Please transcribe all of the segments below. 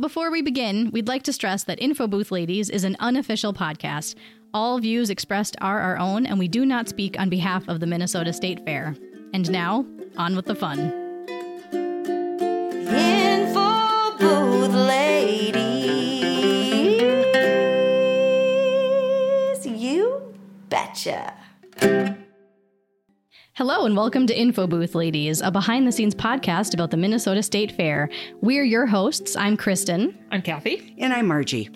Before we begin, we'd like to stress that Info Booth Ladies is an unofficial podcast. All views expressed are our own, and we do not speak on behalf of the Minnesota State Fair. And now, on with the fun. Info booth ladies. You betcha. Hello, and welcome to Info Booth Ladies, a behind the scenes podcast about the Minnesota State Fair. We're your hosts. I'm Kristen. I'm Kathy. And I'm Margie.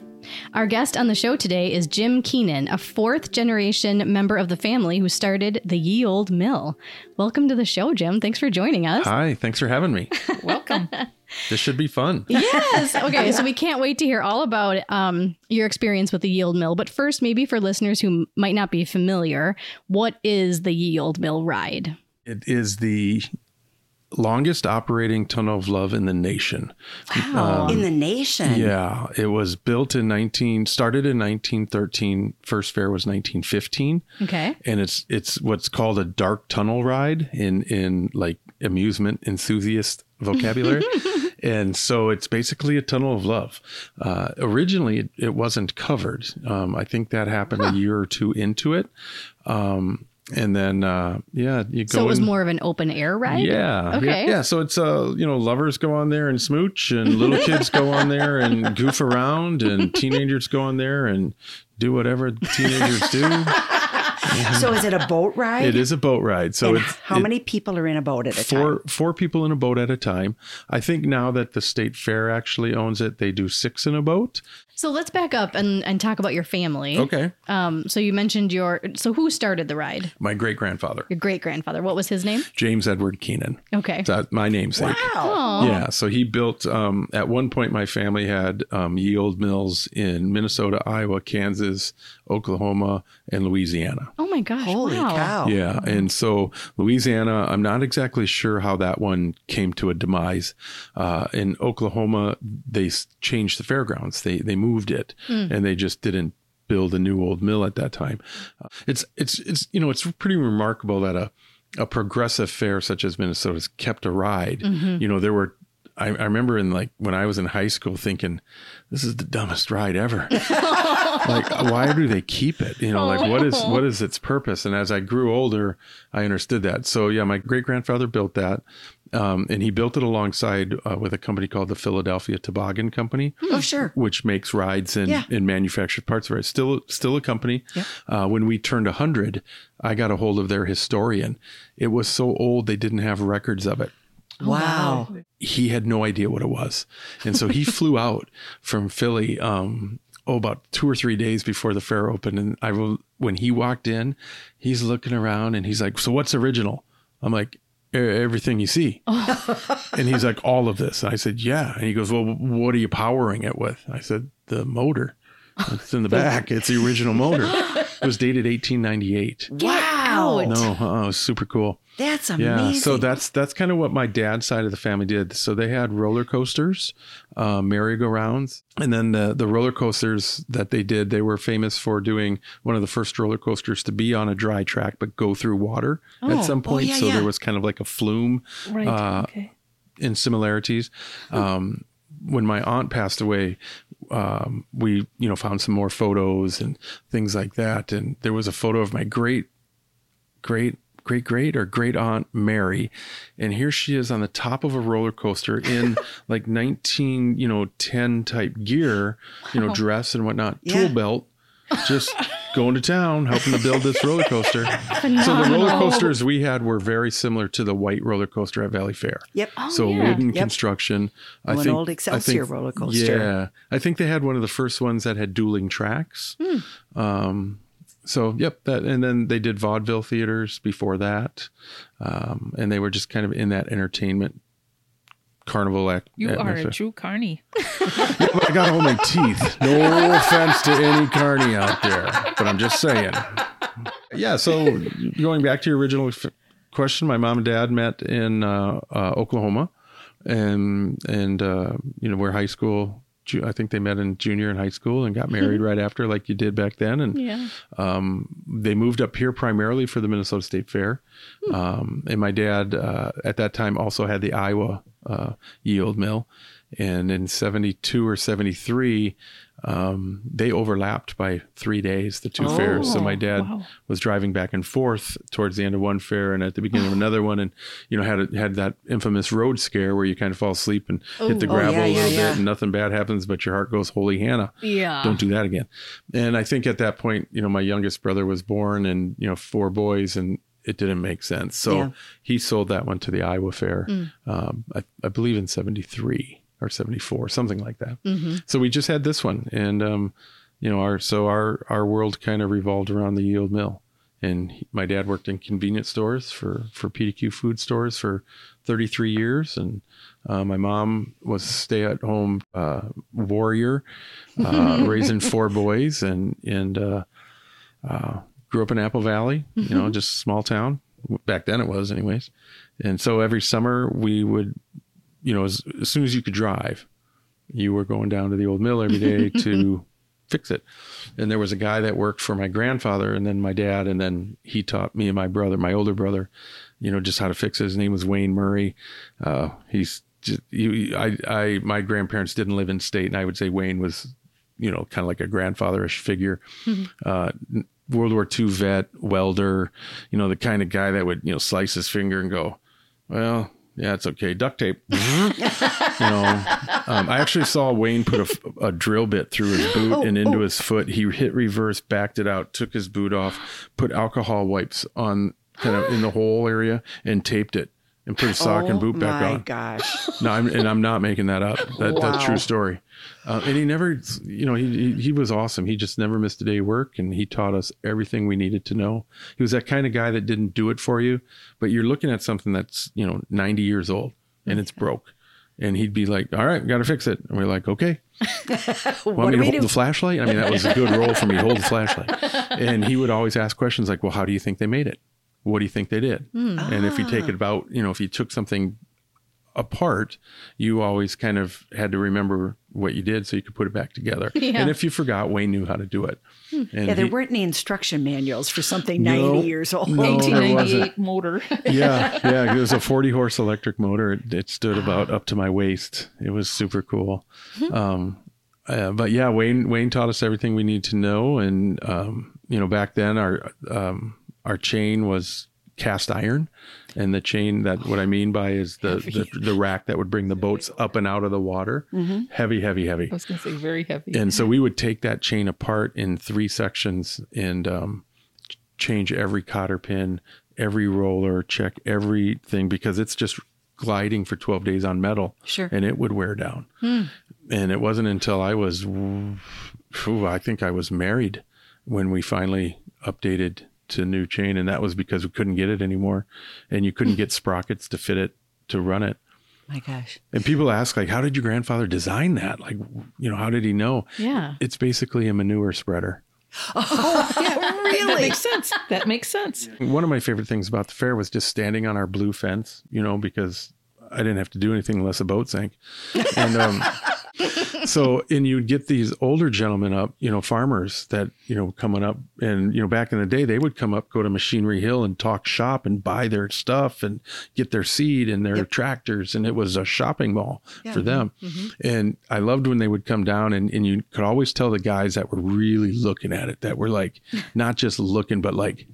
Our guest on the show today is Jim Keenan, a fourth generation member of the family who started the Ye Old Mill. Welcome to the show, Jim. Thanks for joining us. Hi, thanks for having me. Welcome. This should be fun. Yes. Okay. So we can't wait to hear all about um, your experience with the Ye Old Mill. But first, maybe for listeners who might not be familiar, what is the Ye Old Mill ride? It is the longest operating tunnel of love in the nation. Wow. In the nation. Yeah, it was built in 19 started in 1913. First fair was 1915. okay. And it's it's what's called a dark tunnel ride in in like amusement enthusiast vocabulary. and so it's basically a tunnel of love. Uh, originally, it, it wasn't covered. Um, I think that happened a year or two into it. Um, and then, uh, yeah, you go. So it was in- more of an open air ride? Yeah. Okay. Yeah, yeah. So it's uh, you know, lovers go on there and smooch, and little kids go on there and goof around, and teenagers go on there and do whatever teenagers do. So is it a boat ride? It is a boat ride. So it's how it- many people are in a boat at a four time? four people in a boat at a time. I think now that the state fair actually owns it, they do six in a boat. So let's back up and, and talk about your family. Okay. Um, so you mentioned your. So who started the ride? My great grandfather, Your great grandfather. What was his name? James Edward Keenan. Okay. That's my namesake. Wow. Yeah, so he built. Um, at one point, my family had um, Ye Old Mills in Minnesota, Iowa, Kansas, Oklahoma, and Louisiana. Oh my gosh. Holy wow. cow. Yeah, and so Louisiana, I'm not exactly sure how that one came to a demise. Uh, in Oklahoma, they changed the fairgrounds. They they moved it, and they just didn't build a new old mill at that time. Uh, it's it's it's you know it's pretty remarkable that a a progressive fair such as Minnesota's kept a ride. You know, there were. I, I remember in like when I was in high school thinking, this is the dumbest ride ever. Like why do they keep it? You know like what is what is its purpose? And as i grew older i understood that. So yeah my great grandfather built that um, and he built it alongside uh, with a company called the philadelphia toboggan company Oh, sure. which makes rides and, Yeah. and manufactured parts of it. Still still a company. Uh, when we turned 100 i got a hold of their historian. It was so old they didn't have records of it wow. he had no idea what it was. And so he flew out from Philly, um, oh, about two or three days before the fair opened. And I will, when he walked in, he's looking around and he's like, So what's original? I'm like, "E- Everything you see. and he's like, All of this. And I said, Yeah. And he goes, Well, what are you powering it with? I said, The motor. It's in the back. It's the original motor. It was dated 1898. Wow. Out. No, uh, it was super cool. That's amazing. Yeah, so that's that's kind of what my dad's side of the family did. So they had roller coasters, uh, merry-go-rounds, and then the the roller coasters that they did, they were famous for doing one of the first roller coasters to be on a dry track but go through water Oh. at some point. yeah, so yeah. there was kind of like a flume Right. Uh, okay. in similarities. Um, when my aunt passed away, um, we you know found some more photos and things like that, and there was a photo of my great, great, great, great or great aunt Mary, and here she is on the top of a roller coaster in like nineteen you know ten type gear, you know dress and whatnot, Yeah. tool belt. Just going to town, helping to build this roller coaster. So the roller coasters we had were very similar to the white roller coaster at Valleyfair. Yep. So yeah. wooden Yep. construction. I Oh, an think old I Excelsior think- roller coaster. Yeah, I think they had one of the first ones that had dueling tracks. Hmm. Um, so yep, that and then they did vaudeville theaters before that, um, and they were just kind of in that entertainment carnival act. You are a true carny. Yeah, but I got all my teeth. No offense to any carny out there, but I'm just saying. Yeah. So going back to your original f- question, my mom and dad met in uh, uh, Oklahoma, and and uh, you know where high school. I think they met in junior and high school and got married right after, like you did back then. And Yeah. um, they moved up here primarily for the Minnesota State Fair. Um, and my dad uh, at that time also had the Iowa uh, Ye Old Mill. And in 72 or 73, um, they overlapped by three days, the two fairs. So my dad wow. was driving back and forth towards the end of one fair and at the beginning of another one, and you know had had that infamous road scare where you kind of fall asleep and hit the Oh, gravel yeah, a little yeah. bit, and nothing bad happens, but your heart goes, "Holy Hannah!" Yeah. Don't do that again. And I think at that point, you know, my youngest brother was born, and you know, four boys, and it didn't make sense. So Yeah. he sold that one to the Iowa Fair, um, I, I believe in '73 or '74, something like that. So we just had this one, and um, you know, our so our our world kind of revolved around the Ye Old Mill. And he, my dad worked in convenience stores for for PDQ food stores for 33 years, and uh, my mom was a stay-at-home uh, warrior, uh, raising four boys, and and uh, uh, grew up in Apple Valley. You know, just a small town back then. It was, anyways. And so every summer we would, you know, as, as soon as you could drive, you were going down to the old mill every day to fix it. And there was a guy that worked for my grandfather, and then my dad, and then he taught me and my brother, my older brother, you know, just how to fix it. His name was Wayne Murray. Uh, he's just, you, I, I, my grandparents didn't live in state, and I would say Wayne was, you know, kind of like a grandfatherish figure. Uh, World War II vet, welder, you know, the kind of guy that would, you know, slice his finger and go, well, yeah, it's okay. Duct tape. you know, um, I actually saw Wayne put a, a drill bit through his boot and into his foot. He hit reverse, backed it out, took his boot off, put alcohol wipes on kind of in the hole area and taped it and put a sock and boot back on. Oh my gosh. No, I'm, and I'm not making that up. That, That's Wow. true story. Uh, and he never, you know, he, he he was awesome. He just never missed a day of work, and he taught us everything we needed to know. He was that kind of guy that didn't do it for you, but you're looking at something that's you know 90 years old and it's broke, and he'd be like, "All right, we got to fix it," and we're like, "Okay." Want What me do to hold do? the flashlight? I mean, that was a good role for me. Hold the flashlight. And he would always ask questions like, "Well, how do you think they made it? What do you think they did?" And if you take it about, you know, if you took something apart, you always kind of had to remember what you did so you could put it back together. Yeah. And if you forgot, Wayne knew how to do it. And Yeah, there he- weren't any instruction manuals for something No. 90 years old. No, 1898 motor. yeah, yeah. It was a 40 horse electric motor. It, it stood about up to my waist. It was super cool. Um, uh, but yeah, Wayne Wayne taught us everything we need to know. And um, you know, back then our um, our chain was cast iron, and the chain that what I mean by is the the, the rack that would bring the boats up and out of the water. Heavy, heavy, heavy. I was going to say very heavy. And so we would take that chain apart in three sections and um, change every cotter pin, every roller, check everything because it's just gliding for 12 days on metal. Sure. And it would wear down. And it wasn't until I was, I think I was married when we finally updated to new chain. And that was because we couldn't get it anymore. And you couldn't get sprockets to fit it to run it. my gosh. And people ask, like, how did your grandfather design that? Like, you know, how did he know? Yeah. It's basically a manure spreader. Oh, yeah, That makes sense. That makes sense. One of my favorite things about the fair was just standing on our blue fence, you know, because I didn't have to do anything unless a boat sank. And um, so, and you'd get these older gentlemen up, you know, farmers that, you know, coming up. And, you know, back in the day, they would come up, go to Machinery Hill and talk shop and buy their stuff and get their seed and their tractors. And it was a shopping mall for them. Mm-hmm. Mm-hmm. And I loved when they would come down and, and you could always tell the guys that were really looking at it, that were like, not just looking, but like,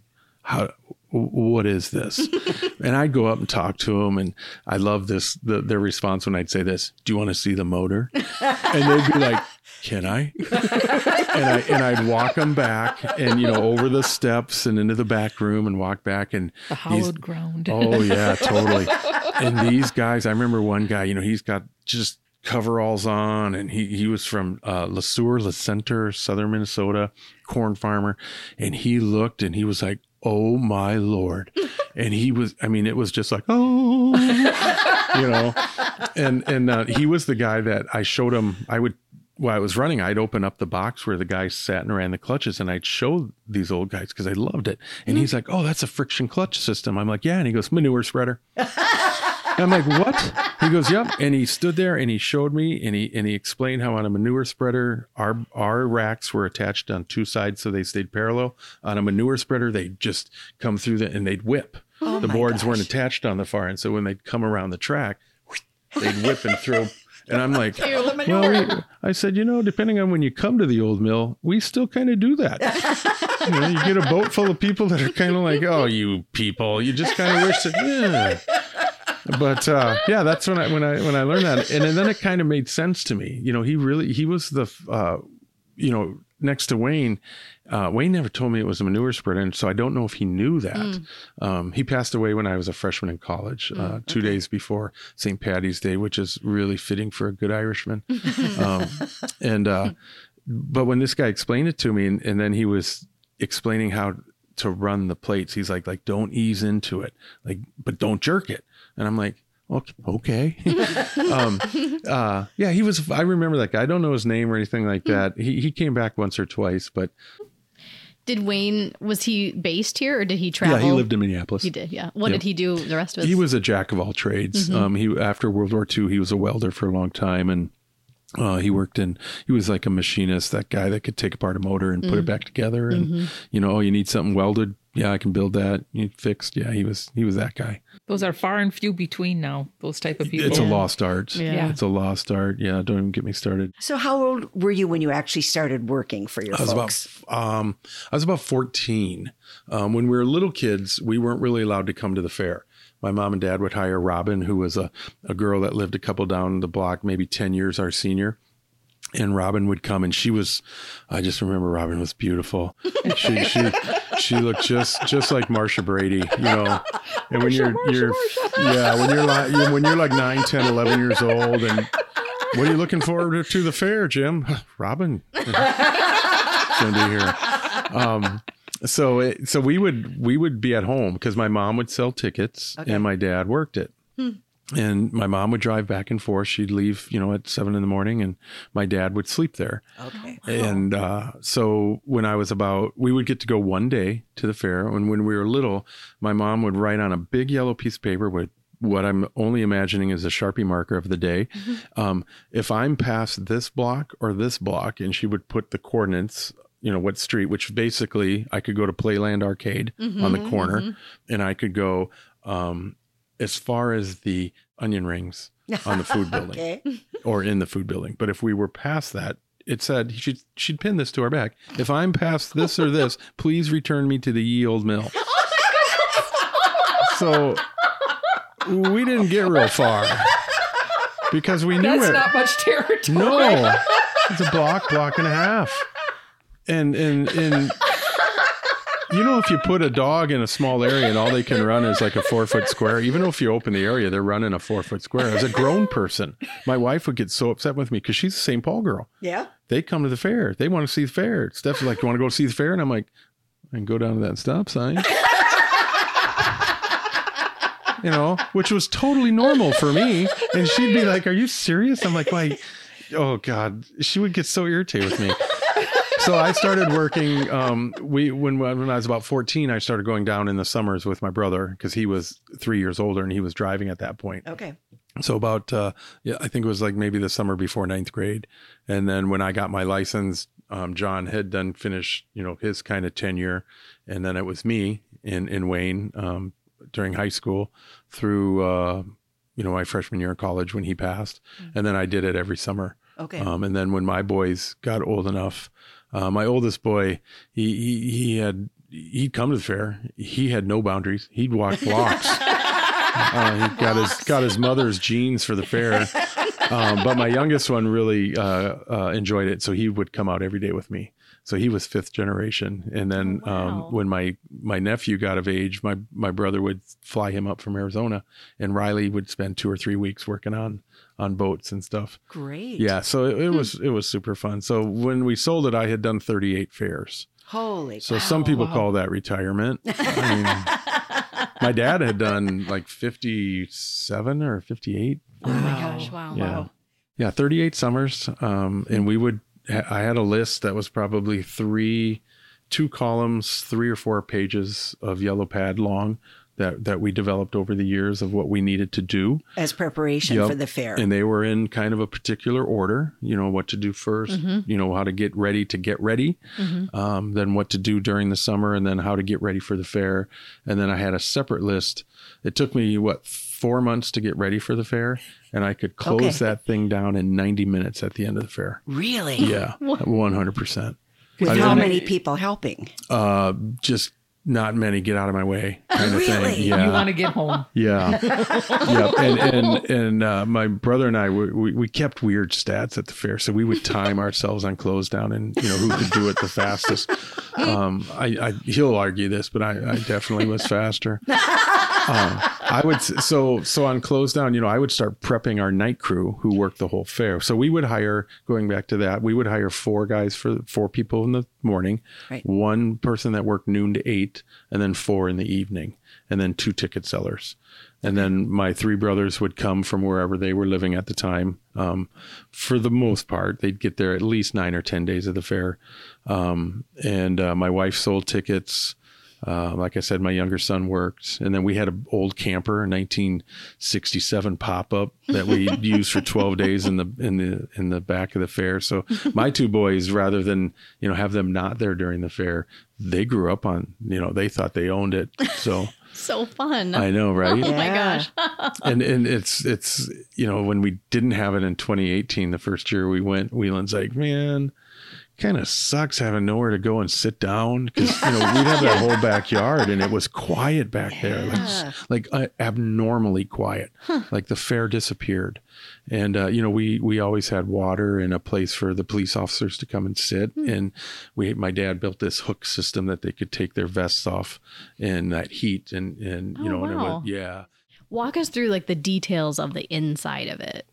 how what is this and i'd go up and talk to them and i love this the, their response when i'd say this do you want to see the motor and they'd be like can i and i and i'd walk them back and you know over the steps and into the back room and walk back and The these- ground. Oh yeah, totally. and these guys, I remember one guy. You know, he's got just coveralls on, and he he was from uh, Le Sueur, Le Center, Southern Minnesota, corn farmer, and he looked and he was like, "Oh my lord," and he was. I mean, it was just like, oh, you know, and and uh, he was the guy that I showed him. I would. While I was running, I'd open up the box where the guy sat and ran the clutches, and I'd show these old guys because I loved it. And he's like, "Oh, that's a friction clutch system." I'm like, "Yeah," and he goes, "Manure spreader." I'm like, "What?" He goes, "Yep." And he stood there and he showed me and he and he explained how on a manure spreader, our our racks were attached on two sides so they stayed parallel. On a manure spreader, they just come through the and they'd whip. the boards weren't attached on the far end, so when they'd come around the track, they'd whip and throw. And I'm like, well, we, I said, you know, depending on when you come to the old mill, we still kind of do that. you know, you get a boat full of people that are kind of like, oh, you people, you just kind of wish that, yeah. But uh, yeah, that's when I when I when I learned that, and, then it kind of made sense to me. You know, he really he was the, uh, you know, next to Wayne. Uh, Wayne never told me it was a manure spreader, and so I don't know if he knew that. Mm. Um, he passed away when I was a freshman in college, uh, two days before St. Patty's Day, which is really fitting for a good Irishman. um, and uh, but when this guy explained it to me, and, and then he was explaining how to run the plates, he's like, like don't ease into it, like, but don't jerk it. And I'm like, okay. um, uh, yeah, he was, I remember that guy. I don't know his name or anything like that. He, he came back once or twice, but Did Wayne was he based here or did he travel? yeah, he lived in Minneapolis. He did, yeah. What Yep. did he do the rest of his He was a jack of all trades. Um, he after World War II, he was a welder for a long time, and uh, he worked in. He was like a machinist, that guy that could take apart a motor and put it back together. And you know, oh, you need something welded. Yeah, I can build that. You fixed. Yeah, he was. He was that guy. Those are far and few between now. Those type of people. It's a lost art. Yeah. it's a lost art. Yeah, don't even get me started. So, how old were you when you actually started working for your I was folks? about um, I was about fourteen. Um, when we were little kids, we weren't really allowed to come to the fair. My mom and dad would hire Robin, who was a, a girl that lived a couple down the block, maybe ten years our senior. And Robin would come, and she was. I just remember Robin was beautiful. She she she looked just just like Marcia Brady, you know. And when you're you're yeah when you're like when you're like 9, 10, 11 years old, and what are you looking forward to the fair, Jim? Robin gonna be here. Um, so it, so we would we would be at home because my mom would sell tickets and my dad worked it. And my mom would drive back and forth. She'd leave, you know, at seven in the morning, and my dad would sleep there. Okay. And uh, so when I was about, we would get to go one day to the fair. And when we were little, my mom would write on a big yellow piece of paper with what I'm only imagining is a Sharpie marker of the day. Um, if I'm past this block or this block, and she would put the coordinates, you know, what street, which basically I could go to Playland Arcade on the corner and I could go um, as far as the onion rings on the food building Okay. or in the food building. But if we were past that, it said she'd she'd pin this to our back. If I'm past this or this, please return me to the ye old mill. Oh so we didn't get real far because we knew That's it. not much territory. no, it's a block, block and a half, and and and. You know, if you put a dog in a small area and all they can run is like a four foot square, even if you open the area, they're running a four foot square. As a grown person, my wife would get so upset with me because she's a St. Paul girl. Yeah. They come to the fair. They want to see the fair. Steph's like, You want to go see the fair? And I'm like, I can go down to that stop sign. you know, which was totally normal for me. And she'd be like, Are you serious? I'm like, Why? Oh, God. She would get so irritated with me. So I started working. Um, we when when I was about fourteen, I started going down in the summers with my brother because he was three years older and he was driving at that point. Okay. So about uh, yeah, I think it was like maybe the summer before ninth grade, and then when I got my license, um, John had done finished you know his kind of tenure, and then it was me in in Wayne um, during high school through uh, you know my freshman year of college when he passed, and then I did it every summer. Okay. Um, and then when my boys got old enough, uh, my oldest boy, he, he he had he'd come to the fair. He had no boundaries. He'd walk blocks. uh, he got his got his mother's genes for the fair. Um, but my youngest one really uh, uh, enjoyed it, so he would come out every day with me. So he was fifth generation, and then Oh, wow. um, when my my nephew got of age, my my brother would fly him up from Arizona, and Riley would spend two or three weeks working on on boats and stuff. Great. Yeah, so it, it was it was super fun. So when we sold it, I had done 38 fairs. Holy. So some people call that retirement. I mean, my dad had done like 57 or 58. Oh my gosh! Wow. Yeah, yeah, 38 summers. Um, and we would I had a list that was probably three, two columns, three or four pages of yellow pad long. That, that we developed over the years of what we needed to do. As preparation Yep. for the fair. And they were in kind of a particular order, you know, what to do 1st you know, how to get ready to get ready, um, then what to do during the summer, and then how to get ready for the fair. And then I had a separate list. It took me, what, four months to get ready for the fair, and I could close Okay. that thing down in 90 minutes at the end of the fair. Really? Yeah, 100%. With I how many people helping? Uh, just not many get out of my way kind of Really? thing. You Yeah. want to get home. Yeah, yeah, and and and uh, my brother and I we, we we kept weird stats at the fair, so we would time ourselves on close down, and you know who could do it the fastest. Um, I, I he'll argue this, but I, I definitely was faster. Um, I would so so on close down, you know, I would start prepping our night crew who worked the whole fair. So we would hire, going back to that, we would hire four guys for four people in the morning, Right. one person that worked noon to eight, and then four in the evening, and then two ticket sellers. And then my three brothers would come from wherever they were living at the time. Um, for the most part, they'd get there at least nine or 10 days of the fair. Um, and uh, my wife sold tickets. Uh, like I said, my younger son worked, and then we had an old camper, a 1967 pop-up that we used for 12 days in the in the in the back of the fair. So my two boys, rather than you know have them not there during the fair, they grew up on you know they thought they owned it. So So fun. I know, right? Oh my Yeah. gosh. and and it's it's you know when we didn't have it in 2018 the first year we went whelan's like man kind of sucks having nowhere to go and sit down because you know we'd have that whole backyard and it was quiet back there. Like, like uh, abnormally quiet. Like the fair disappeared. And uh, you know we we always had water and a place for the police officers to come and sit. And we my dad built this hook system that they could take their vests off in that heat and and you Oh, know and it wow. would, yeah. Walk us through like the details of the inside of it.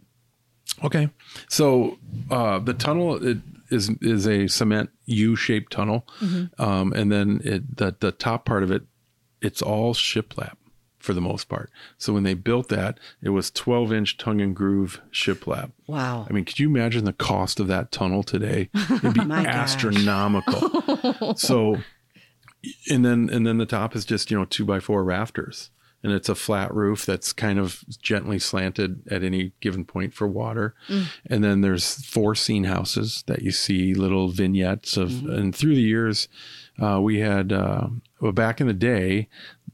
Okay, so uh, the tunnel it is is a cement U-shaped tunnel, um, and then it, the the top part of it, it's all shiplap for the most part. So when they built that, it was 12 inch tongue and groove shiplap. Wow. I mean, could you imagine the cost of that tunnel today? It'd be astronomical. so, and then and then the top is just you know two by four rafters, and it's a flat roof that's kind of gently slanted at any given point for water. And then there's four scene houses that you see little vignettes of, and through the years, uh, we had uh, well back in the day.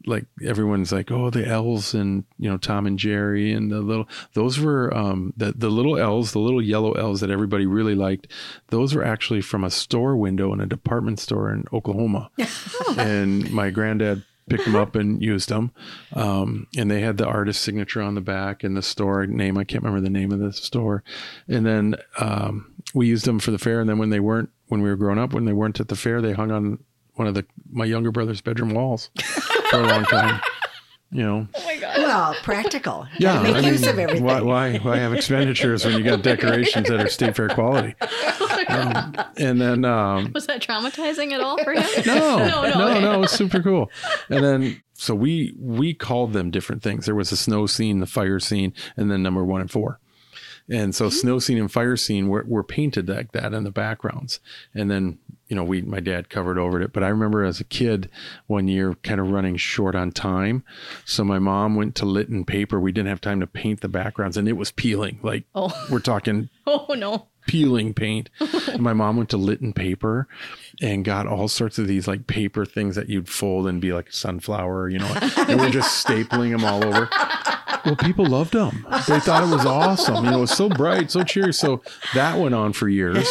Like everyone's like, oh, the elves and you know Tom and Jerry and the little those were um, the the little elves, the little yellow elves that everybody really liked. Those were actually from a store window in a department store in Oklahoma, and my granddad picked them up and used them. Um, and they had the artist signature on the back and the store name. I can't remember the name of the store. And then um, we used them for the fair. And then when they weren't, when we were growing up, when they weren't at the fair, they hung on one of the my younger brother's bedroom walls for a long time. You know, Well, practical. yeah. Make I use mean, of everything. Why, why why have expenditures when you got decorations that are state fair quality? Um, and then um, Was that traumatizing at all for him? no, No, no, no, no. It was super cool. And then so we we called them different things. There was a snow scene, the fire scene, and then number one and four. And so mm-hmm. snow scene and fire scene were, were painted like that in the backgrounds. And then, you know, we my dad covered over it. But I remember as a kid one year kind of running short on time. So my mom went to Litin paper. We didn't have time to paint the backgrounds and it was peeling. Like Oh. we're talking Oh no. peeling paint. my mom went to Litin paper and got all sorts of these like paper things that you'd fold and be like sunflower, you know, and we're just stapling them all over. Well, people loved them. They thought it was awesome. You know, it was so bright, so cheery. So that went on for years.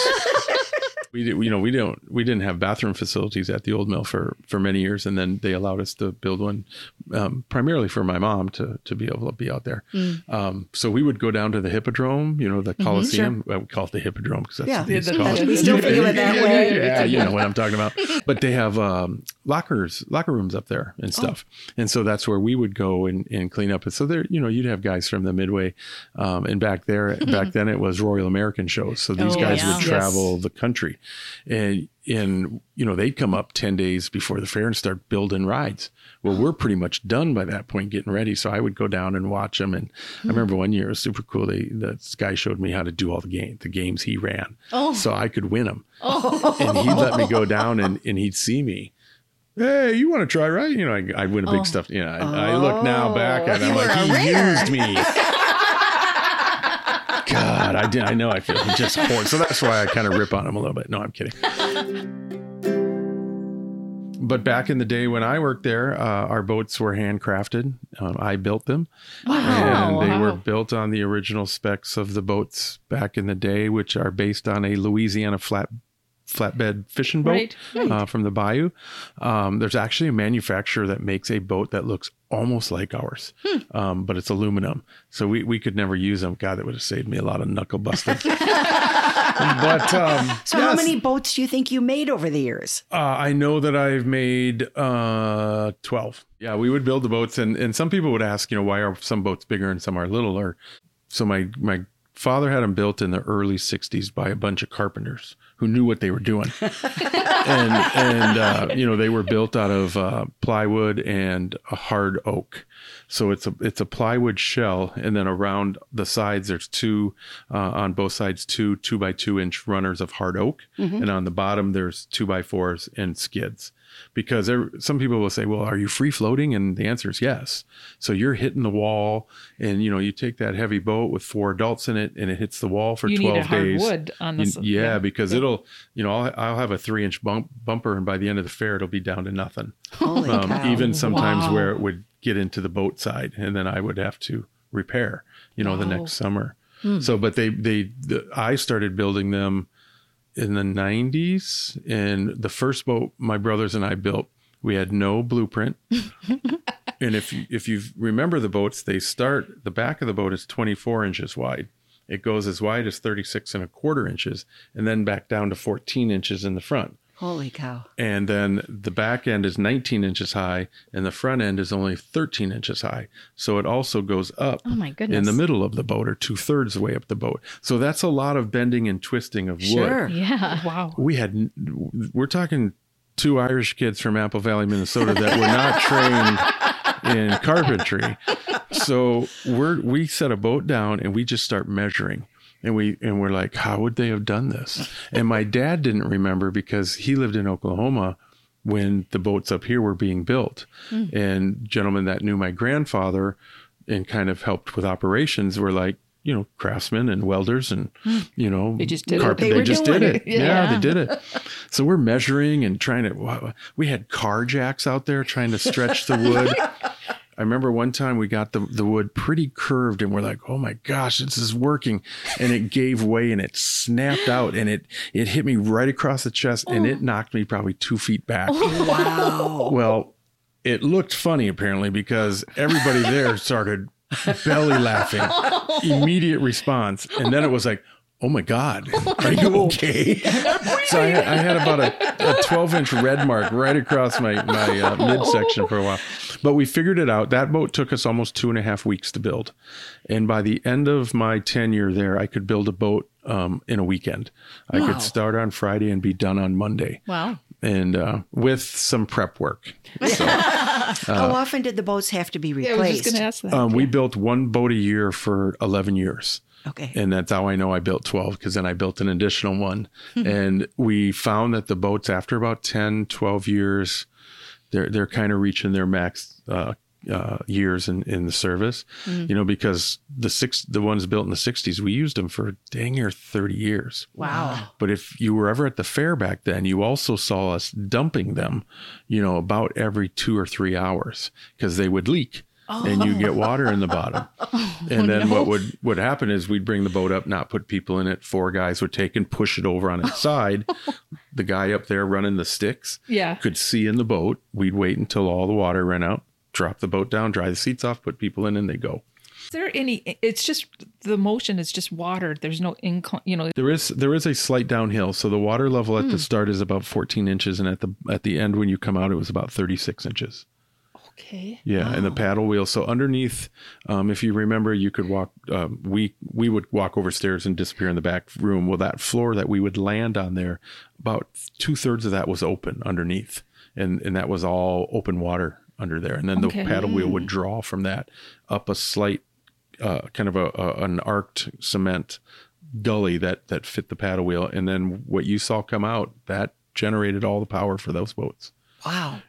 We did, you know, we don't, we didn't have bathroom facilities at the old mill for for many years, and then they allowed us to build one, um, primarily for my mom to to be able to be out there. Um, so we would go down to the Hippodrome, you know, the Coliseum. Well, we call it the Hippodrome because that's Yeah. what it's Yeah, we still feel it that way. Yeah, you know what I'm talking about. But they have um, lockers, locker rooms up there and stuff. And so that's where we would go and, and clean up. And so there, you know, you'd have guys from the Midway. Um, and back there, back then it was Royal American shows. So these Oh, guys yeah. would travel the country. And, and, you know, they'd come up 10 days before the fair and start building rides. Well, we're pretty much done by that point getting ready. So I would go down and watch them. And I remember one year it was super cool. They, this guy showed me how to do all the game, the games he ran. So I could win them and he'd let me go down and, and he'd see me. Hey, you want to try, right? You know, I, I win a big stuff. You know, I, I look now back and I'm like, he used me. God, I did. I know I feel just horrid. So that's why I kind of rip on him a little bit. No, I'm kidding. but back in the day when I worked there, uh, our boats were handcrafted. Um, I built them, and they were built on the original specs of the boats back in the day, which are based on a Louisiana flat flatbed fishing boat Right, Uh, from the bayou. Um, there's actually a manufacturer that makes a boat that looks almost like ours, um, but it's aluminum. So we, we could never use them. God, that would have saved me a lot of knuckle busting. but um, So, how many boats do you think you made over the years? uh, I know that I've made uh, 12. Yeah, we would build the boats, and, and some people would ask, you know, why are some boats bigger and some are littler? So my my father had them built in the early 60s by a bunch of carpenters who knew what they were doing. and and uh, you know they were built out of uh, plywood and a hard oak. So it's a it's a plywood shell, and then around the sides there's two uh, on both sides two two by two inch runners of hard oak, and on the bottom there's two by fours and skids. Because there, some people will say, "Well, are you free floating?" And the answer is yes. So you're hitting the wall, and you know you take that heavy boat with four adults in it, and it hits the wall for You need twelve a hard days. wood on the You- yeah, yeah. because it'll, you know, I'll, I'll have a three inch bump bumper, and by the end of the fair, it'll be down to nothing. Holy Um, cow. even sometimes Wow. where it would get into the boat side, and then I would have to repair, you know, the next summer. So, but they, they, the, I started building them in the 90s, and the first boat my brothers and I built, we had no blueprint. and if you, if you remember the boats, they start the back of the boat is 24 inches wide. It goes as wide as 36 and a quarter inches, and then back down to 14 inches in the front. Holy cow. And then the back end is 19 inches high, and the front end is only 13 inches high. So it also goes up Oh my goodness. in the middle of the boat, or two thirds the way up the boat. So that's a lot of bending and twisting of wood Sure. Yeah. Wow. we had we're talking two irish kids from apple valley minnesota that were not trained in carpentry so we're we set a boat down and we just start measuring and we and we're like how would they have done this and my dad didn't remember because he lived in oklahoma when the boats up here were being built hmm. and gentlemen that knew my grandfather and kind of helped with operations were like you know craftsmen and welders and hmm. you know They just did it. They they, just did it. it yeah. Yeah. they did it so we're measuring and trying to we had car jacks out there trying to stretch the wood I remember one time we got the, the wood pretty curved and we're like, oh my gosh, this is working. And it gave way and it snapped out and it, it hit me right across the chest and it oh. knocked me probably two feet back. Oh. Wow. Well, it looked funny apparently because everybody there started belly laughing. Immediate response. And then it was like, oh my God, are you okay? so I, I had about a, a 12 inch red mark right across my, my uh, midsection for a while. But we figured it out. That boat took us almost two and a half weeks to build. And by the end of my tenure there, I could build a boat um, in a weekend. I Wow. could start on Friday and be done on Monday Wow. and uh, with some prep work. So, How often did the boats have to be replaced? Yeah, I was replaced? just going to ask that. um, we built one boat a year for 11 years. Okay. And that's how I know I built 12 because then I built an additional one. and we found that the boats, after about 10, 12 years, they're, they're kind of reaching their max uh, uh, years in, in the service, you know, because the six, the ones built in the 60s, we used them for dang near 30 years. Wow. But if you were ever at the fair back then, you also saw us dumping them, you know, about every two or three hours because they would leak. And you get water in the bottom, oh, and then what would would happen is we'd bring the boat up, not put people in it. Four guys would take and push it over on its side. the guy up there running the sticks Yeah. could see in the boat. We'd wait until all the water ran out, drop the boat down, dry the seats off, put people in, and they go. Is there any? It's just the motion is just water. There's no incline. You know. There is there is a slight downhill. So the water level at the hmm. start is about 14 inches, and at the at the end when you come out, it was about 36 inches. Okay. Yeah, and the paddle wheel. So underneath, um, if you remember, you could walk. Um, we we would walk over stairs and disappear in the back room. Well, that floor that we would land on there, about two thirds of that was open underneath, and and that was all open water under there. And then Okay. the paddle wheel would draw from that up a slight, uh, kind of a, a an arced cement gully that that fit the paddle wheel. And then what you saw come out that generated all the power for those boats. Wow.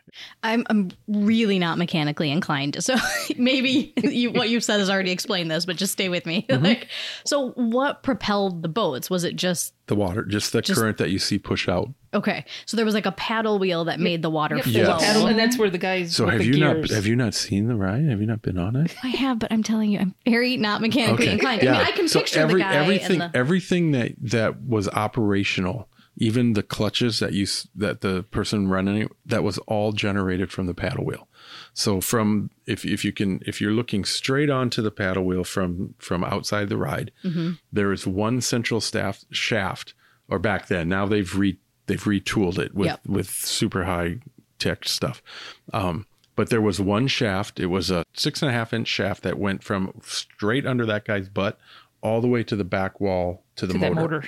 I'm I'm really not mechanically inclined, so maybe you, what you've said has already explained this, but just stay with me. Mm-hmm. like, so what propelled the boats? Was it just The water, just the Just- current that you see push out. okay? So there was like a paddle wheel that made the water Yep, flow. Yes. paddle, and that's where the guys. So have you gears. not have you not seen the ride? Have you not been on it? I have, but I'm telling you, I'm very not mechanically inclined. I mean, I can So picture every, the guy everything and the. everything that that was operational, even the clutches that you that the person running that was all generated from the paddle wheel. So from if if you can if you're looking straight onto the paddle wheel from from outside the ride, Mm-hmm. there is one central staff shaft. Or back then, now they've re they've retooled it with Yep. with super high tech stuff. Um, but there was one shaft. It was a six and a half inch shaft that went from straight under that guy's butt all the way to the back wall to the to motor. motor?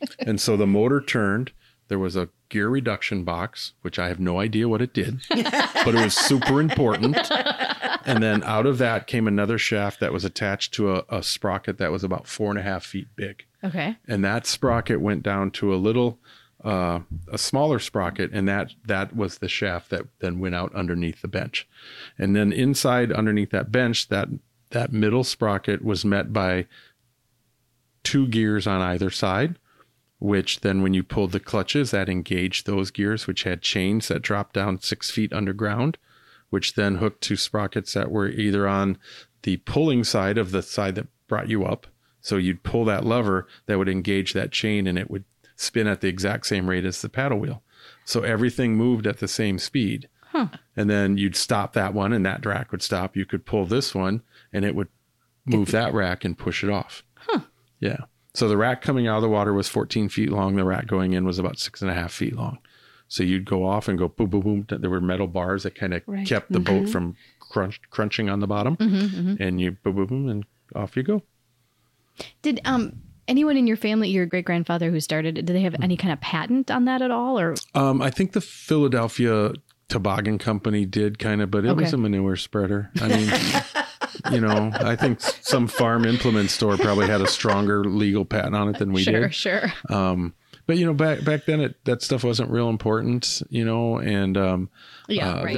And so the motor turned. There was a gear reduction box, which I have no idea what it did, but it was super important. And then out of that came another shaft that was attached to a, a sprocket that was about four and a half feet big okay. and that sprocket went down to a little uh, a smaller sprocket and that that was the shaft that then went out underneath the bench and then inside underneath that bench that that middle sprocket was met by two gears on either side which then when you pulled the clutches that engaged those gears which had chains that dropped down six feet underground which then hooked to sprockets that were either on the pulling side of the side that brought you up. So you'd pull that lever that would engage that chain and it would spin at the exact same rate as the paddle wheel. So everything moved at the same speed. And then you'd stop that one and that rack would stop. You could pull this one and it would move that rack and push it off. Yeah. So the rack coming out of the water was 14 feet long. The rack going in was about six and a half feet long. So you'd go off and go boom, boom, boom. There were metal bars that kind of Right. kept the boat from crunch, crunching on the bottom. And you boom, boom, boom, and off you go. Did um anyone in your family, your great grandfather who started it, did they have any kind of patent on that at all, or Um, I think the Philadelphia Toboggan Company did kind of, but it was a manure spreader. I mean, you know, I think some farm implement store probably had a stronger legal patent on it than we sure, did. sure, Um, but you know, back back then, it, that stuff wasn't real important. You know, and um, yeah, uh, right.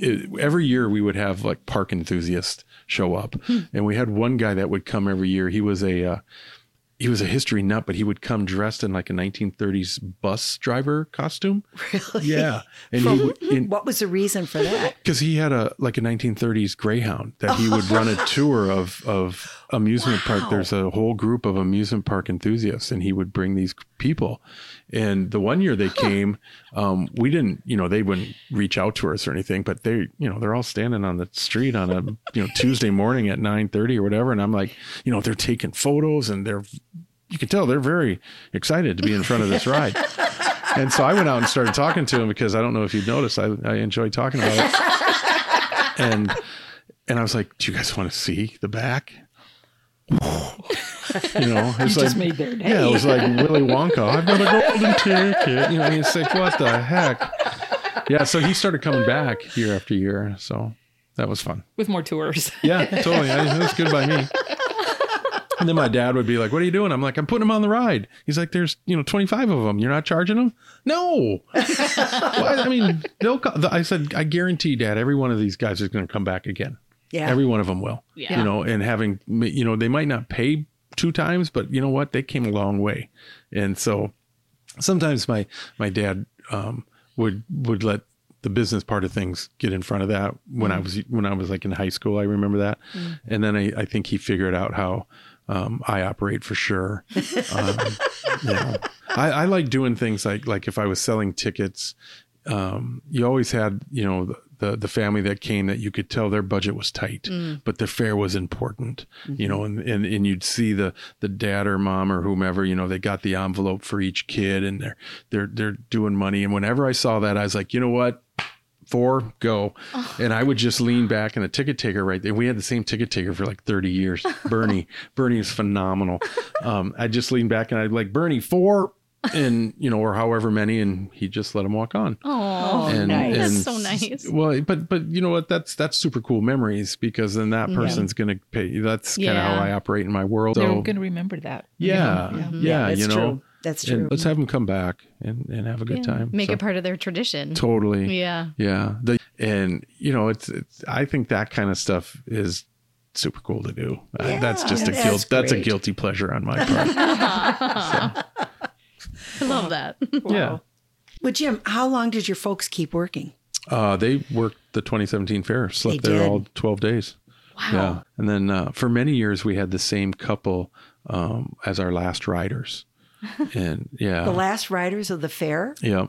it, every year we would have like park enthusiasts show up, Hmm. and we had one guy that would come every year. He was a uh, he was a history nut, but he would come dressed in like a 1930s bus driver costume. Really? Yeah, and he From, would, in, what was the reason for that? because he had a like a 1930s Greyhound that he would oh. run a tour of of amusement park. There's a whole group of amusement park enthusiasts, and he would bring these people. And the one year they came, um, we didn't, you know, they wouldn't reach out to us or anything, but they, you know, they're all standing on the street on a you know Tuesday morning at 9:30 or whatever, and I'm like, you know, they're taking photos and they're, you can tell they're very excited to be in front of this ride. And so I went out and started talking to him because I don't know if you've noticed, I, I enjoy talking about it. And and I was like, "Do you guys want to see the back?" You know, it's You like just made their day. yeah, it was like Willy Wonka. I've got a golden ticket. You know, it's like what the heck? Yeah, so he started coming back year after year. So that was fun. with more tours. Yeah, totally. I, it was good by me. And then my dad would be like, "What are you doing?" I'm like, "I'm putting them on the ride." He's like, "There's you know 25 of them. You're not charging them?" No. Why? I mean, they'll. Co- I said, I guarantee, Dad, every one of these guys is going to come back again. Yeah. Every one of them will. Yeah. You know, and having you know they might not pay two times, but you know what? They came a long way, and so sometimes my my dad um, would would let the business part of things get in front of that when I was when I was like in high school. I remember that, and then I, I think he figured out how um, I operate for sure. Um, you know, I, I like doing things like like if I was selling tickets, um, you always had you know the, the the family that came that you could tell their budget was tight, but the fair was important. You know, and, and and you'd see the the dad or mom or whomever you know they got the envelope for each kid and they're they're they're doing money. And whenever I saw that, I was like, you know what. Four, go. And I would just lean back and the ticket taker right there. We had the same ticket taker for like 30 years. Bernie. Bernie is phenomenal. Um, I just lean back and I'd be like, Bernie, four, and you know, or however many, and he just let him walk on. Oh, and, nice. that's so nice. Well, but but you know what? That's that's super cool memories because then that person's gonna pay. That's kind of Yeah. how I operate in my world. They're So going to remember that. yeah, yeah, Yeah, that's you know. true. That's And true. let's have them come back and, and have a good time. Make So- it part of their tradition. totally. Yeah. Yeah. The, and you know, it's, it's I think that kind of stuff is super cool to do. Uh, that's just a that's guilt. That's a guilty pleasure on my part. I love that. yeah. Well, Jim, how long did your folks keep working? Uh, they worked the 2017 fair, slept They there did? all 12 days. Wow. Yeah. And then uh, for many years, we had the same couple um, as our last riders. And yeah. The last riders of the fair? Yeah.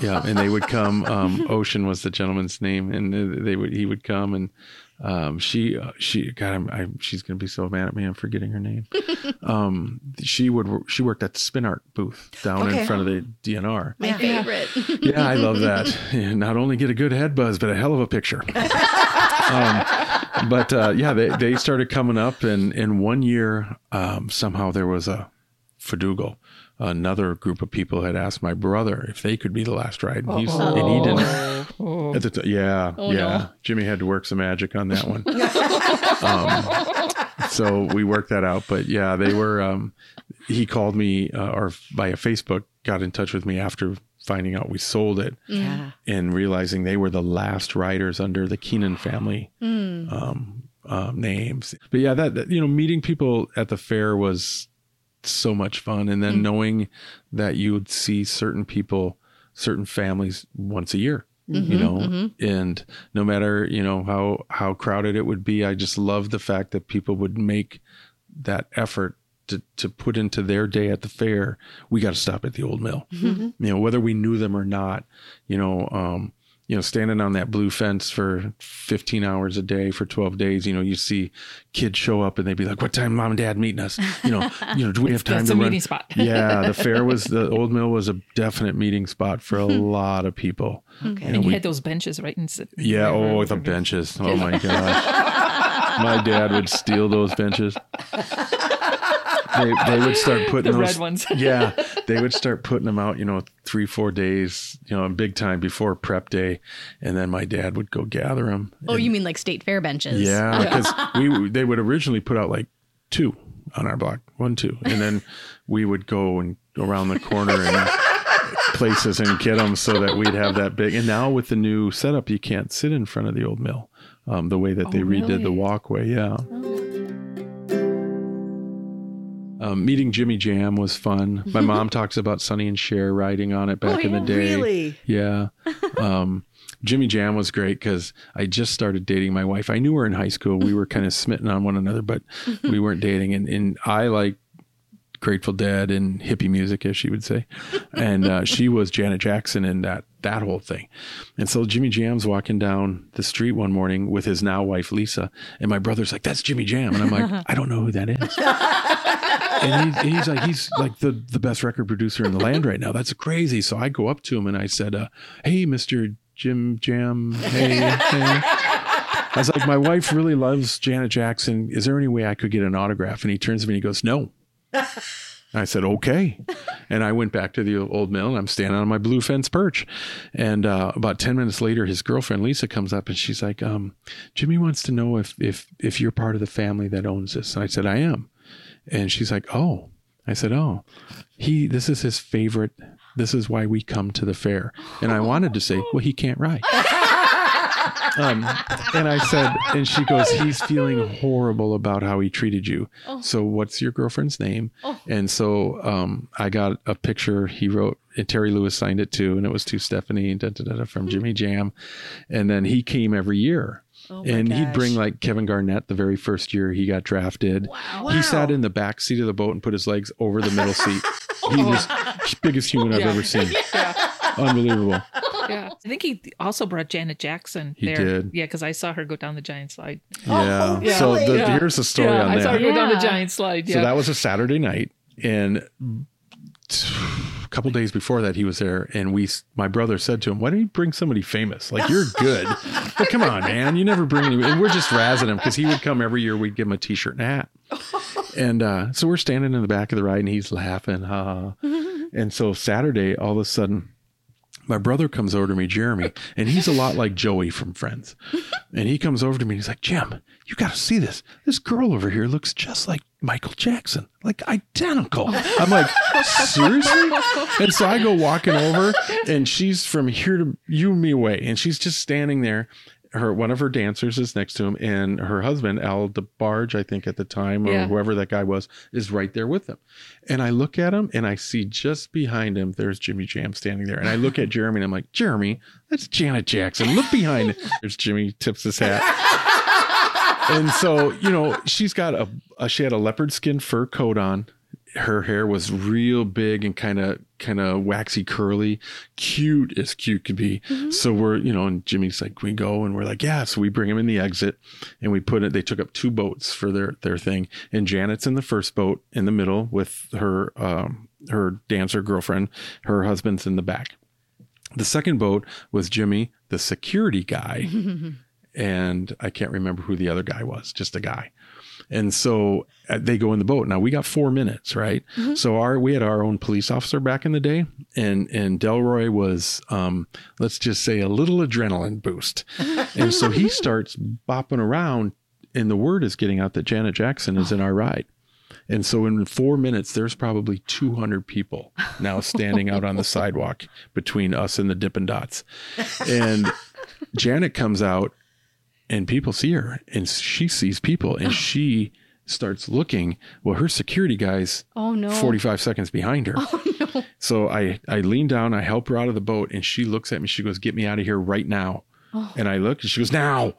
Yeah. And they would come. Um, Ocean was the gentleman's name. And they would, he would come and um, she, uh, she, God, I'm, I, she's going to be so mad at me. I'm forgetting her name. um, she would, she worked at the Spin Art booth down Okay. in front of the DNR. My favorite. Yeah, I love that. Yeah, not only get a good head buzz, but a hell of a picture. um, but uh, yeah, they, they started coming up, and in one year, um, somehow there was a Fadugal. Another group of people had asked my brother if they could be the last ride, and, he's, and he didn't. At the t- yeah, yeah. no. Jimmy had to work some magic on that one. um, so we worked that out. But yeah, they were. Um, he called me uh, or via Facebook, got in touch with me after finding out we sold it Yeah. and realizing they were the last riders under the Keenan family um, um, names. But yeah, that, that you know, meeting people at the fair was so much fun, and then mm. knowing that you would see certain people, certain families once a year. You mm-hmm, know, mm-hmm. and no matter you know how how crowded it would be, I just love the fact that people would make that effort to, to put into their day at the fair, we got to stop at the old mill. Mm-hmm. You know, whether we knew them or not, you know, um, you know, standing on that blue fence for 15 hours a day for 12 days, you know, you see kids show up and they'd be like, what time mom and dad meeting us? You know, you know, do we have time That's to a run? meeting spot. yeah. The fair was, the old mill was a definite meeting spot for a hmm. lot of people. Okay. And you we- had those benches right in. sit- Yeah. Oh, the benches. Oh my gosh. my dad would steal those benches. They, they would start putting The those, red ones. yeah, they would start putting them out, you know, three, four days, you know, big time before prep day, and then my dad would go gather them. Oh, you mean like state fair benches? Yeah, because we they would originally put out like two on our block, one, two, and then we would go and go around the corner and places and get them so that we'd have that big. And now with the new setup, you can't sit in front of the old mill, um, the way that they redid the walkway. Yeah. Um, meeting Jimmy Jam was fun. My mom talks about Sonny and Cher riding on it back in the day. Really? Yeah. Um, Jimmy Jam was great because I just started dating my wife. I knew her in high school. We were kind of smitten on one another, but we weren't dating. And, and I like Grateful Dead and hippie music, as she would say. And uh, she was Janet Jackson and that that whole thing. And so Jimmy Jam's walking down the street one morning with his now wife Lisa, and my brother's like, "That's Jimmy Jam," and I'm like, "I don't know who that is." And he, he's like, he's like the the best record producer in the land right now. That's crazy. So I go up to him and I said, uh, "Hey, Mister Jim Jam, hey." hey. I was like, my wife really loves Janet Jackson. Is there any way I could get an autograph? And he turns to me and he goes, No. I said, okay. And I went back to the old mill and I'm standing on my blue fence perch. And uh, about 10 minutes later, his girlfriend Lisa comes up and she's like, um, Jimmy wants to know if, if, if you're part of the family that owns this. And I said, I am. And she's like, oh. I said, oh, he, this is his favorite. This is why we come to the fair. And I wanted to say, well, he can't ride. Um, and I said, and she goes, he's feeling horrible about how he treated you. So what's your girlfriend's name? And so um, I got a picture he wrote, and Terry Lewis signed it too, and it was to Stephanie da, da, da, da, from Jimmy Jam. And then he came every year. Oh and he'd bring like Kevin Garnett the very first year he got drafted. He sat in the back seat of the boat and put his legs over the middle seat. He was biggest human I've Yeah. ever seen. Unbelievable. Yeah. I think he also brought Janet Jackson He there. did. Yeah, because I saw her go down the giant slide. Oh, oh, yeah. Yeah. So the, Yeah. here's the story yeah, on I that. saw her go down the giant slide. Yeah. So that was a Saturday night, and a couple days before that, he was there, and we, my brother said to him, "Why don't you bring somebody famous? Like you're good, but come on, man, you never bring any." And we're just razzing him because he would come every year. We'd give him a T-shirt and a hat, and uh, so we're standing in the back of the ride, and he's laughing, ha. and so Saturday, all of a sudden. my brother comes over to me, Jeremy, and he's a lot like Joey from Friends. And he comes over to me and he's like, Jim, you got to see this. This girl over here looks just like Michael Jackson, like identical. I'm like, seriously? And so I go walking over and she's from here to you and me away. And she's just standing there. Her one of her dancers is next to him, and her husband, Al DeBarge, I think at the time, or Yeah. whoever that guy was, is right there with them. And I look at him and I see just behind him, there's Jimmy Jam standing there. And I look at Jeremy and I'm like, Jeremy, that's Janet Jackson. Look behind it. There's Jimmy tips his hat. And so, you know, she's got a, a she had a leopard skin fur coat on. Her hair was real big and kind of kind of waxy curly, cute as cute could be. So we're, you know, and Jimmy's like, we go and we're like, yeah. So we bring him in the exit and we put it, they took up two boats for their their thing. And Janet's in the first boat in the middle with her um her dancer girlfriend. Her husband's in the back. The second boat was Jimmy, the security guy, and I can't remember who the other guy was, just a guy. And so uh, they go in the boat. Now we got four minutes, right? So our we had our own police officer back in the day, and and Delroy was, um, let's just say, a little adrenaline boost, and so he starts bopping around, and the word is getting out that Janet Jackson is in our ride. And so in four minutes, there's probably 200 people now standing out on the sidewalk between us and the Dippin' Dots. And Janet comes out and people see her and she sees people and she starts looking. Well, her security guy's Oh no. 45 seconds behind her. oh, no. So I, I lean down, I help her out of the boat, and she looks at me. She goes, Get me out of here right now. oh. And I look and she goes, Now.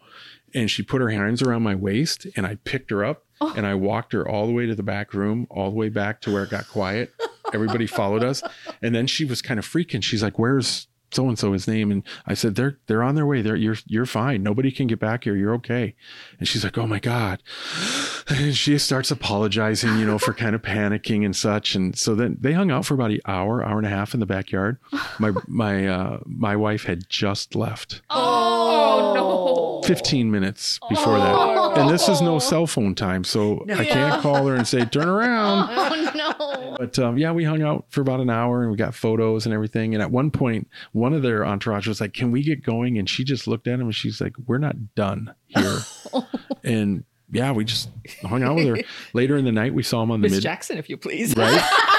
And she put her hands around my waist and I picked her up oh. and I walked her all the way to the back room, all the way back to where it got quiet. Everybody followed us. And then she was kind of freaking. She's like, Where's so and so his name? And I said, They're they're on their way. They're you're you're fine. Nobody can get back here. You're okay. And she's like, Oh my God. And she starts apologizing, you know, for kind of panicking and such. And so then they hung out for about an hour, hour and a half in the backyard. My my uh my wife had just left. Oh, no. 15 minutes before that. And this is no cell phone time, so I can't call her and say, turn around. Oh no. But um, yeah, we hung out for about an hour and we got photos and everything. And at one point, one of their entourage was like, can we get going? And she just looked at him and she's like, we're not done here. and yeah, we just hung out with her. Later in the night, we saw him on the Miss mid. Jackson, if you please. Right?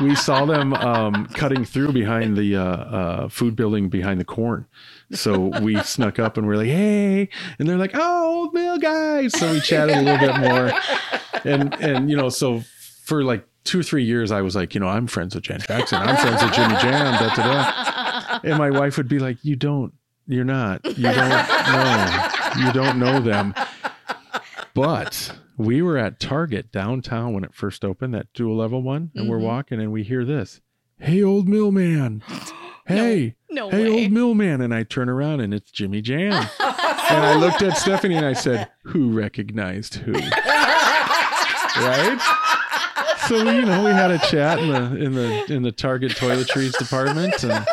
We saw them um, cutting through behind the uh, uh, food building behind the corn. So we snuck up and we're like, hey. And they're like, oh, old mill guys. So we chatted a little bit more. And, and, you know, so for like two or three years, I was like, you know, I'm friends with Jan Jackson. I'm friends with Jimmy Jam. Da, da, da. And my wife would be like, you don't, you're not, you don't know, you don't know them. But we were at Target downtown when it first opened, that dual level one, and we're mm-hmm. walking and we hear this. Hey, old mill man. Hey, no hey, way. old mill man. And I turn around and it's Jimmy Jam. and I looked at Stephanie and I said, Who recognized who? right? So you know, we had a chat in the in the in the Target toiletries department and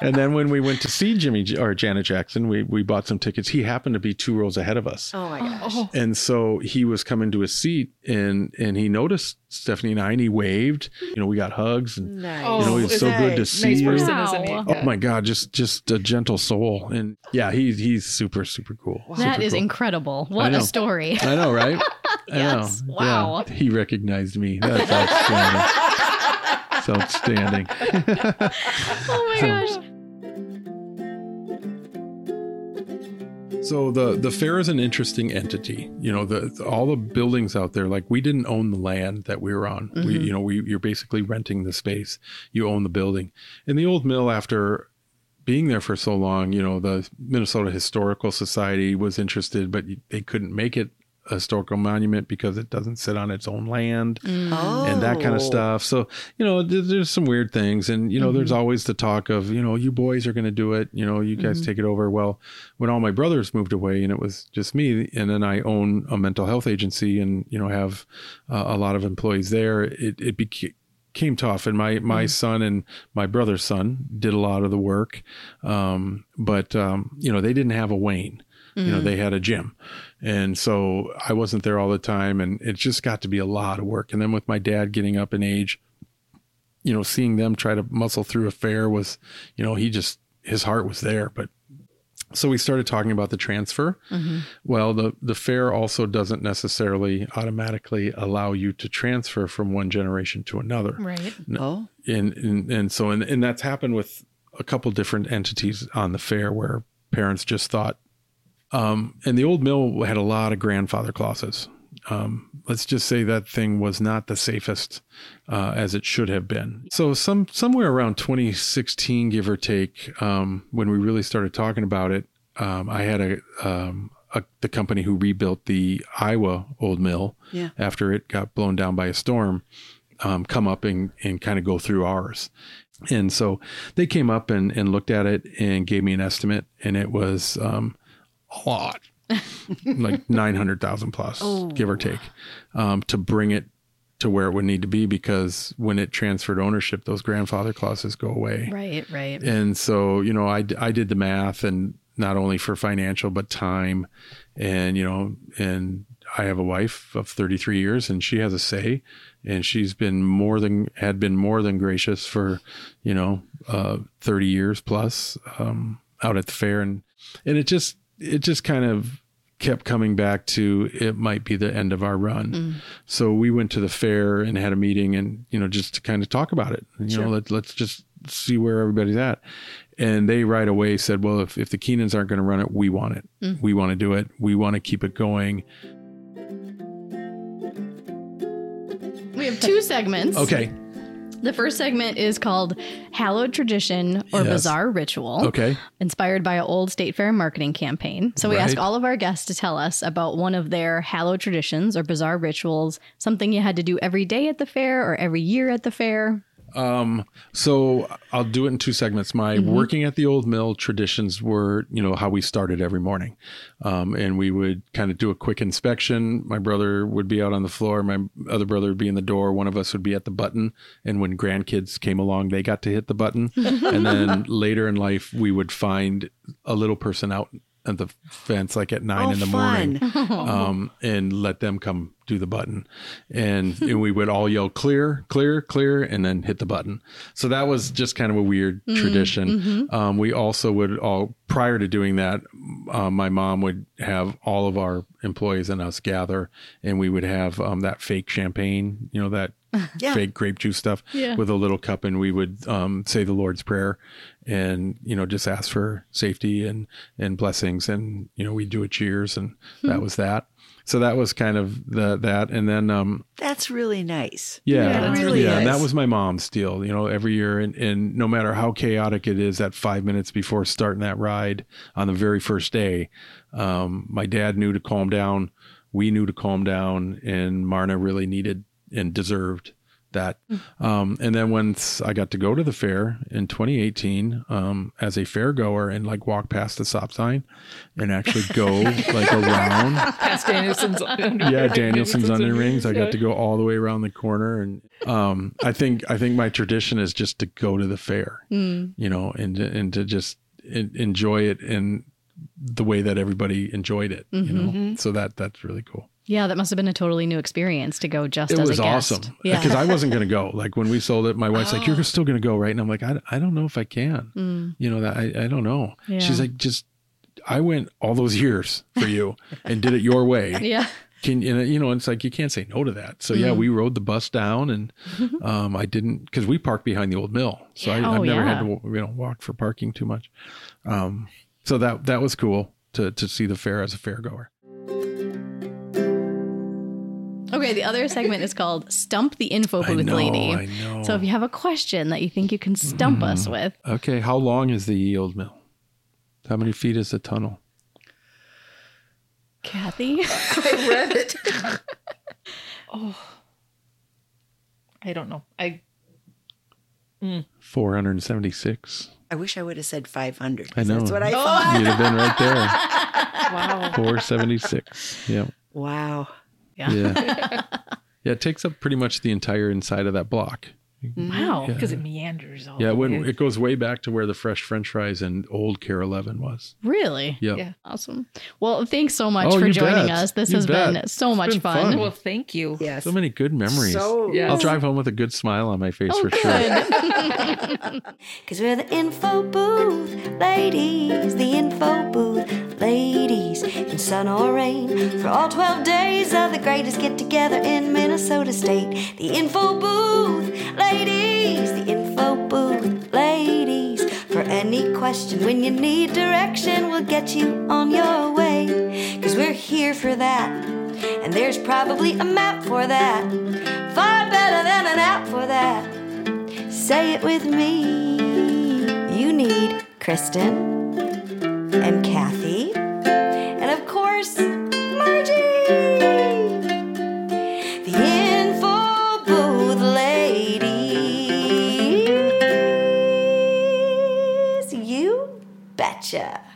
and then when we went to see Jimmy J- or Janet Jackson, we we bought some tickets. He happened to be two rows ahead of us. Oh my gosh. Oh, And so he was coming to his seat and and he noticed Stephanie and I and he waved. You know, we got hugs and Nice. oh, you know, it's so good to nice see you. person, Wow. isn't he? Oh my God, just just a gentle soul. And yeah, he he's super, super cool. That Super is cool. incredible. What a story. I know, right? I Yes. know. Wow. Yeah, he recognized me. That's outstanding. Outstanding. Oh my gosh. So the the fair is an interesting entity. You know, the all the buildings out there. Like we didn't own the land that we were on. We, mm-hmm. you know, we you're basically renting the space. You own the building. And the old mill, after being there for so long, you know, the Minnesota Historical Society was interested, but they couldn't make it a historical monument because it doesn't sit on its own land oh. and that kind of stuff. So, you know, there's some weird things. And, you know, there's always the talk of, you know, you boys are going to do it. You know, you guys take it over. Well, when all my brothers moved away and it was just me, and then I own a mental health agency and, you know, have uh, a lot of employees there, it, it became, came tough and my my son and my brother's son did a lot of the work um but um you know they didn't have a wayne you know they had a gym and so i wasn't there all the time and it just got to be a lot of work and then with my dad getting up in age you know, seeing them try to muscle through a fair was, you know, he just his heart was there. But so we started talking about the transfer. Mm-hmm. Well, the the fair also doesn't necessarily automatically allow you to transfer from one generation to another Right. Oh, and and, and so and, and that's happened with a couple different entities on the fair where parents just thought um and the old mill had a lot of grandfather clauses um let's just say that thing was not the safest uh, as it should have been so some somewhere around 2016 give or take um when we really started talking about it um i had a um a, the company who rebuilt the Iowa old mill Yeah. after it got blown down by a storm um, come up and, and kind of go through ours. And so they came up and, and looked at it and gave me an estimate, and it was um, a lot, like 900,000 plus, give or take, um, to bring it to where it would need to be because when it transferred ownership, those grandfather clauses go away. Right. Right. And so, you know, I, I did the math and not only for financial, but time. And, you know, and I have a wife of 33 years and she has a say and she's been more than, had been more than gracious for, you know, uh, 30 years plus, um, out at the fair. And, and it just, it just kind of kept coming back to it might be the end of our run. Mm. So we went to the fair and had a meeting and, you know, just to kind of talk about it. You know, let, let's just see where everybody's at. And they right away said, well, if, if the Keenans aren't going to run it, we want it. Mm. We want to do it. We want to keep it going. We have two segments. Okay. The first segment is called Hallowed Tradition or Yes. Bizarre Ritual. Okay. Inspired by an old State Fair marketing campaign. So we ask all of our guests to tell us about one of their hallowed traditions or bizarre rituals, something you had to do every day at the fair or every year at the fair. Um, so I'll do it in two segments. My working at the old mill traditions were, you know, how we started every morning. Um, and we would kind of do a quick inspection. My brother would be out on the floor. My other brother would be in the door. One of us would be at the button. And when grandkids came along, they got to hit the button. and then later in life, we would find a little person out at the fence, like at nine oh in the morning um, and let them come do the button. And, and we would all yell clear, clear, clear, and then hit the button. So that was just kind of a weird tradition. Um, we also would all, prior to doing that, um, my mom would have all of our employees and us gather and we would have um, that fake champagne, you know, that Yeah. fake grape juice stuff Yeah. with a little cup and we would um, say the Lord's Prayer and, you know, just ask for safety and, and blessings. And, you know, we'd do a cheers and that was that. So that was kind of the, that. And then, um, That's really nice. yeah, Yeah, yeah, it really and that is. was my mom's deal, you know, every year. And, and no matter how chaotic it is that five minutes before starting that ride on the very first day, um, my dad knew to calm down. We knew to calm down and Marna really needed and deserved that. Um, and then once I got to go to the fair in 2018, um, as a fair goer and like walk past the stop sign and actually go like around Past Danielson's. yeah, Danielson's onion rings. I got to go all the way around the corner, and um, I think I think my tradition is just to go to the fair, you know, and to- and to just enjoy it in the way that everybody enjoyed it, you know. So that that's really cool. Yeah, that must have been a totally new experience to go just It as was a guest. awesome Yeah. because I wasn't going to go. Like when we sold it, my wife's like, "You're still going to go, right?" And I'm like, "I, I don't know if I can." You know that I, I don't know. Yeah. She's like, "Just." I went all those years for you and did it your way. yeah. can you know, you know it's like you can't say no to that so yeah we rode the bus down and um i didn't because we parked behind the old mill so I, i've Oh, never yeah. had to you know walk for parking too much um so that that was cool to to see the fair as a fair goer Okay, the other segment is called Stump the Info I Booth know, Lady. I know. So if you have a question that you think you can stump us mm-hmm. with, okay how long is the old mill how many feet is the tunnel Kathy. I read it. Oh. I don't know. I Mm. 476 I wish I would have said 500. I know. That's what I thought. you'd have been right there wow. 476 yeah Wow. Yeah. yeah yeah it takes up pretty much the entire inside of that block Mm-hmm. Wow. because it meanders all Yeah, when it goes way back to where the fresh French fries and old KARE Eleven was. Really? Yep. Yeah. Awesome. Well, thanks so much Oh, for joining bet. us. This You has bet. been so It's much been fun. fun. Well, thank you. Yes. So many good memories. So Yes. I'll drive home with a good smile on my face Oh, for sure. Cause we're the info booth ladies, the info booth ladies, in sun or rain. For all 12 days of the greatest get together in Minnesota State. The info booth ladies, the info booth ladies. For any question when you need direction, we'll get you on your way. Cause we're here for that. And there's probably a map for that. Far better than an app for that. Say it with me. You need Kristen and Kathy, betcha.